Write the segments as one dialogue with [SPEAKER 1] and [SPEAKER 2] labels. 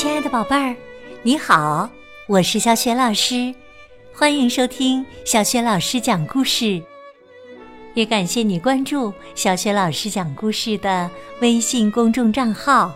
[SPEAKER 1] 亲爱的宝贝儿，你好，我是小雪老师，欢迎收听小雪老师讲故事。也感谢你关注小雪老师讲故事的微信公众账号。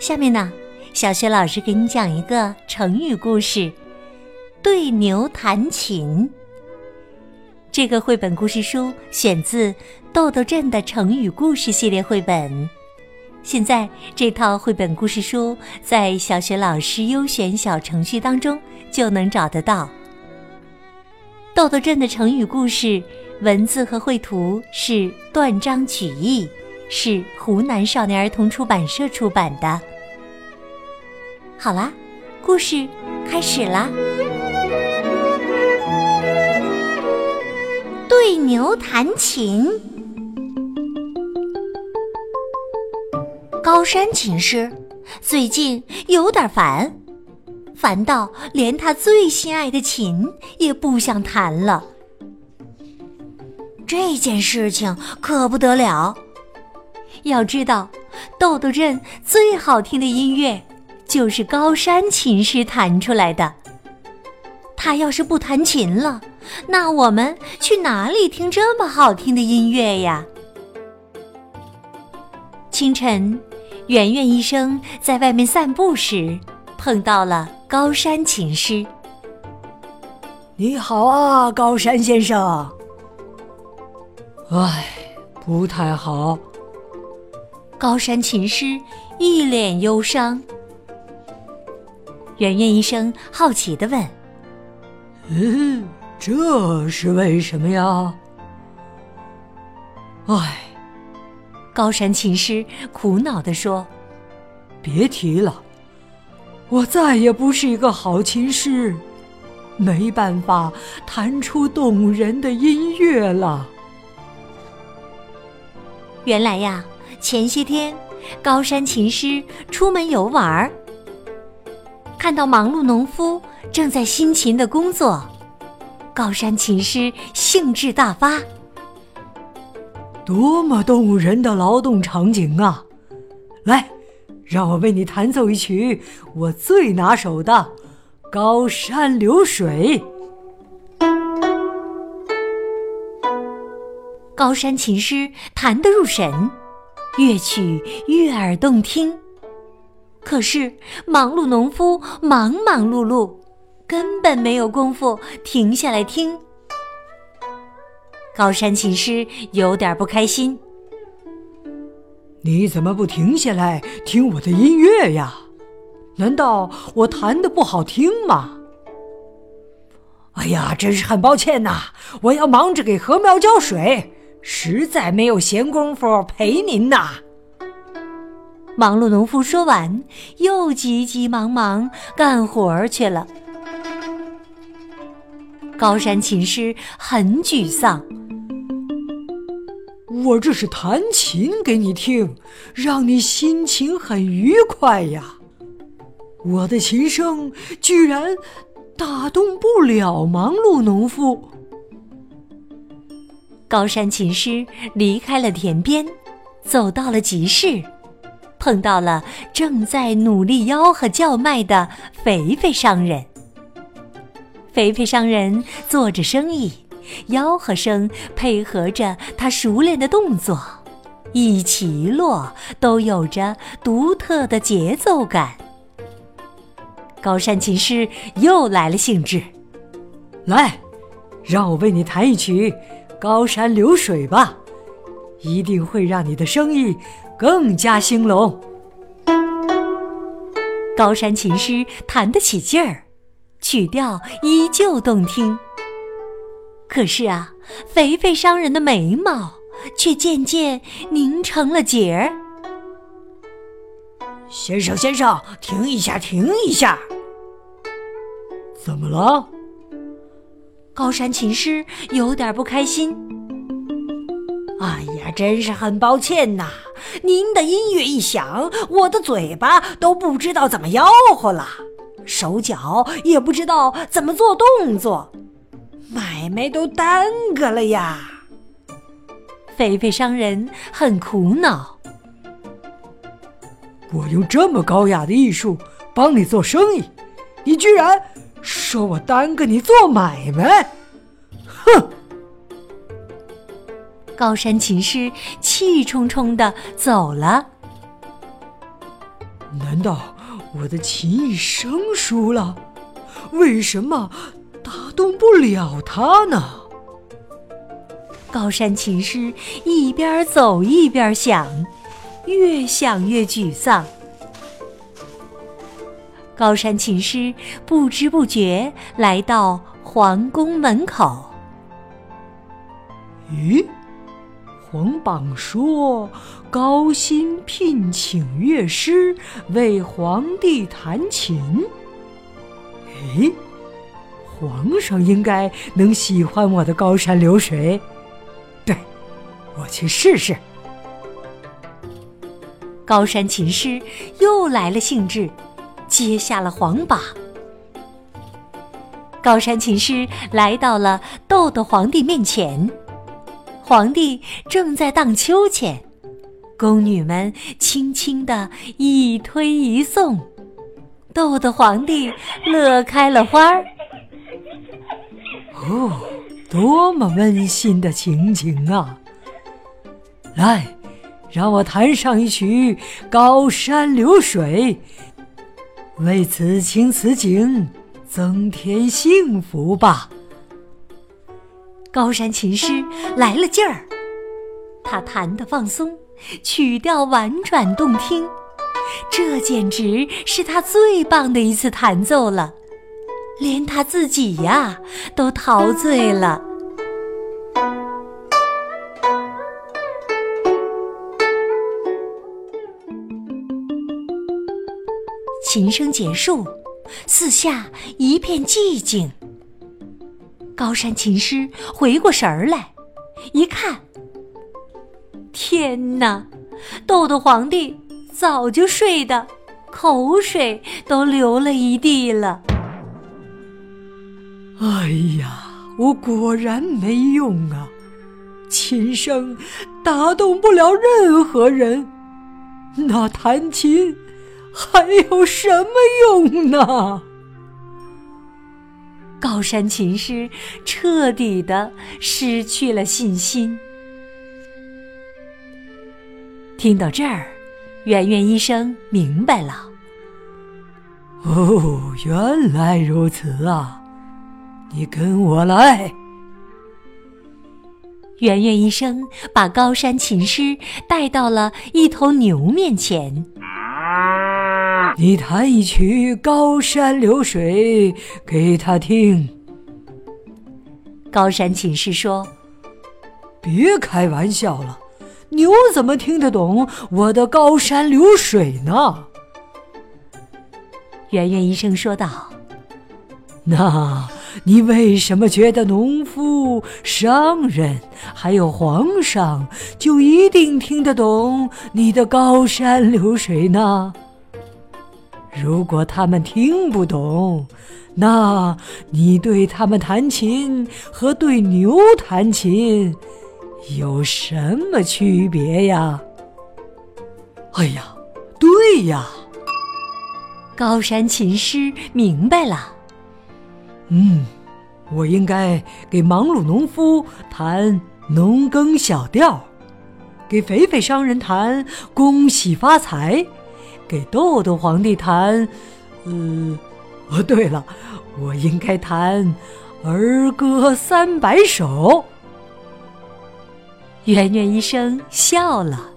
[SPEAKER 1] 下面呢，小雪老师给你讲一个成语故事——对牛弹琴。这个绘本故事书选自《豆豆镇的成语故事》系列绘本。现在这套绘本故事书在小学老师优选小程序当中就能找得到。豆豆镇的成语故事文字和绘图是断章取义，是湖南少年儿童出版社出版的。好啦，故事开始啦！对牛弹琴。高山琴师最近有点烦，烦到连他最心爱的琴也不想弹了。这件事情可不得了。要知道，豆豆镇最好听的音乐就是高山琴师弹出来的。他要是不弹琴了，那我们去哪里听这么好听的音乐呀？清晨。圆圆医生在外面散步时，碰到了高山琴师。
[SPEAKER 2] 你好啊，高山先生。唉，不太好。
[SPEAKER 1] 高山琴师一脸忧伤。圆圆医生好奇的问：“
[SPEAKER 2] 嗯，这是为什么呀？”唉。
[SPEAKER 1] 高山琴师苦恼地说：“
[SPEAKER 2] 别提了，我再也不是一个好琴师，没办法弹出动人的音乐了。”
[SPEAKER 1] 原来呀，前些天高山琴师出门游玩儿，看到忙碌农夫正在辛勤的工作，高山琴师兴致大发。
[SPEAKER 2] 多么动人的劳动场景啊！来，让我为你弹奏一曲我最拿手的《高山流水》。
[SPEAKER 1] 高山琴师弹得入神，乐曲悦耳动听。可是忙碌农夫忙忙碌碌，根本没有功夫停下来听。高山琴师有点不开心。
[SPEAKER 2] 你怎么不停下来听我的音乐呀？难道我弹的不好听吗？哎呀，真是很抱歉呐！我要忙着给禾苗浇水，实在没有闲工夫陪您呐。
[SPEAKER 1] 忙碌农夫说完，又急急忙忙干活去了。高山琴师很沮丧。
[SPEAKER 2] 我这是弹琴给你听，让你心情很愉快呀。我的琴声居然打动不了忙碌农夫。
[SPEAKER 1] 高山琴师离开了田边，走到了集市，碰到了正在努力吆喝叫卖的肥肥商人。肥肥商人做着生意。吆喝声配合着他熟练的动作，一起一落都有着独特的节奏感。高山琴师又来了兴致，
[SPEAKER 2] 来，让我为你弹一曲《高山流水》吧，一定会让你的生意更加兴隆。
[SPEAKER 1] 高山琴师弹得起劲儿，曲调依旧动听。可是啊，肥肥商人的眉毛却渐渐拧成了结儿。
[SPEAKER 2] 先生，先生，停一下，停一下！怎么了？
[SPEAKER 1] 高山琴师有点不开心。
[SPEAKER 2] 哎呀，真是很抱歉呐！您的音乐一响，我的嘴巴都不知道怎么吆喝了，手脚也不知道怎么做动作。买卖都耽搁了呀！
[SPEAKER 1] 肥肥商人很苦恼。
[SPEAKER 2] 我用这么高雅的艺术帮你做生意，你居然说我耽搁你做买卖？哼！
[SPEAKER 1] 高山琴师气冲冲的走了。
[SPEAKER 2] 难道我的琴艺生疏了？为什么打动不了他呢？
[SPEAKER 1] 高山琴师一边走一边想，越想越沮丧。高山琴师不知不觉来到皇宫门口。
[SPEAKER 2] 咦，皇榜说高薪聘请乐师为皇帝弹琴。哎，皇上应该能喜欢我的高山流水。对，我去试试。
[SPEAKER 1] 高山琴师又来了兴致，接下了皇榜。高山琴师来到了豆豆皇帝面前，皇帝正在荡秋千，宫女们轻轻的一推一送，豆豆皇帝乐开了花儿。
[SPEAKER 2] 哦。多么温馨的情景啊！来，让我弹上一曲《高山流水》，为此情此景增添幸福吧。
[SPEAKER 1] 高山琴师来了劲儿，他弹得放松，曲调婉转动听，这简直是他最棒的一次弹奏了。连他自己呀，都陶醉了。琴声结束，四下一片寂静。高山琴师回过神儿来，一看，天哪！豆豆皇帝早就睡得口水都流了一地了。
[SPEAKER 2] 哎呀，我果然没用啊！琴声打动不了任何人，那弹琴还有什么用呢？
[SPEAKER 1] 高山琴师彻底的失去了信心。听到这儿，圆圆医生明白了。
[SPEAKER 2] 哦，原来如此啊！你跟我来。
[SPEAKER 1] 圆圆医生把高山琴师带到了一头牛面前。
[SPEAKER 2] 你弹一曲《高山流水》给他听。
[SPEAKER 1] 高山琴师说：“
[SPEAKER 2] 别开玩笑了，牛怎么听得懂我的《高山流水》呢？”
[SPEAKER 1] 圆圆医生说道：“
[SPEAKER 2] 那。”你为什么觉得农夫、商人还有皇上就一定听得懂你的高山流水呢？如果他们听不懂，那你对他们弹琴和对牛弹琴有什么区别呀？哎呀，对呀，
[SPEAKER 1] 高山琴师明白了。
[SPEAKER 2] 嗯，我应该给忙碌农夫弹农耕小调，给肥肥商人弹恭喜发财，给豆豆皇帝弹……呃，哦，对了，我应该弹儿歌三百首。
[SPEAKER 1] 圆圆医生笑了。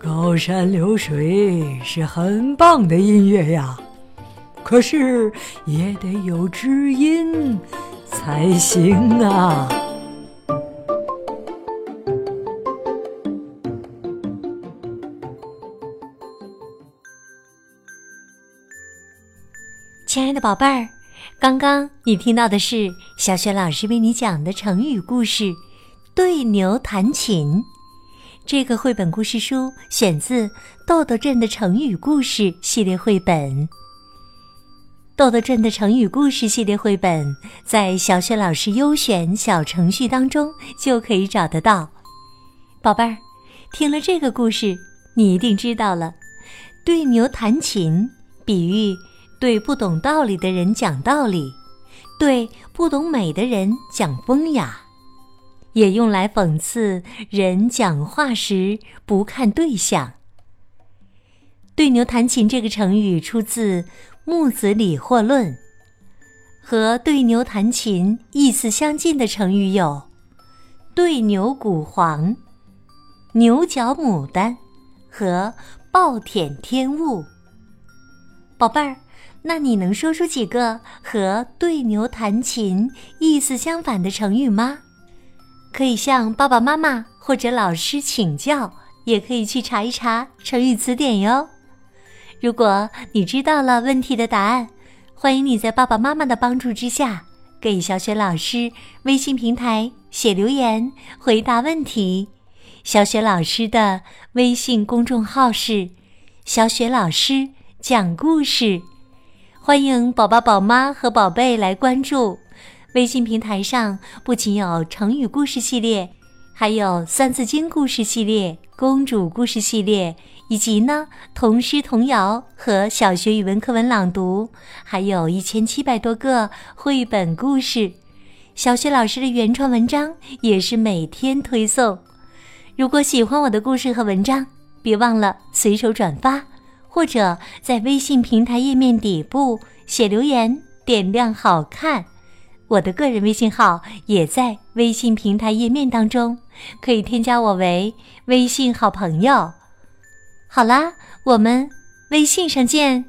[SPEAKER 2] 高山流水是很棒的音乐呀。可是也得有知音才行啊！
[SPEAKER 1] 亲爱的宝贝儿，刚刚你听到的是小雪老师为你讲的成语故事《对牛弹琴》。这个绘本故事书选自《豆豆镇的成语故事》系列绘本。豆豆镇的成语故事系列绘本，在小雪老师优选小程序当中就可以找得到。宝贝儿，听了这个故事，你一定知道了对牛弹琴，比喻对不懂道理的人讲道理，对不懂美的人讲风雅，也用来讽刺人讲话时不看对象。对牛弹琴这个成语出自《木子李货论》，和对牛弹琴意思相近的成语有“对牛鼓簧”“牛角牡丹”和“暴殄天物”。宝贝儿，那你能说出几个和“对牛弹琴”意思相反的成语吗？可以向爸爸妈妈或者老师请教，也可以去查一查成语词典哟。如果你知道了问题的答案，欢迎你在爸爸妈妈的帮助之下，给小雪老师微信平台写留言回答问题。小雪老师的微信公众号是“小雪老师讲故事”，欢迎宝宝、宝妈和宝贝来关注。微信平台上不仅有成语故事系列，还有三字经故事系列、公主故事系列。以及呢，童诗童谣和小学语文课文朗读，还有一千七百多个绘本故事，小学老师的原创文章也是每天推送。如果喜欢我的故事和文章，别忘了随手转发，或者在微信平台页面底部写留言，点亮好看。我的个人微信号也在微信平台页面当中，可以添加我为微信好朋友。好啦，我们微信上见。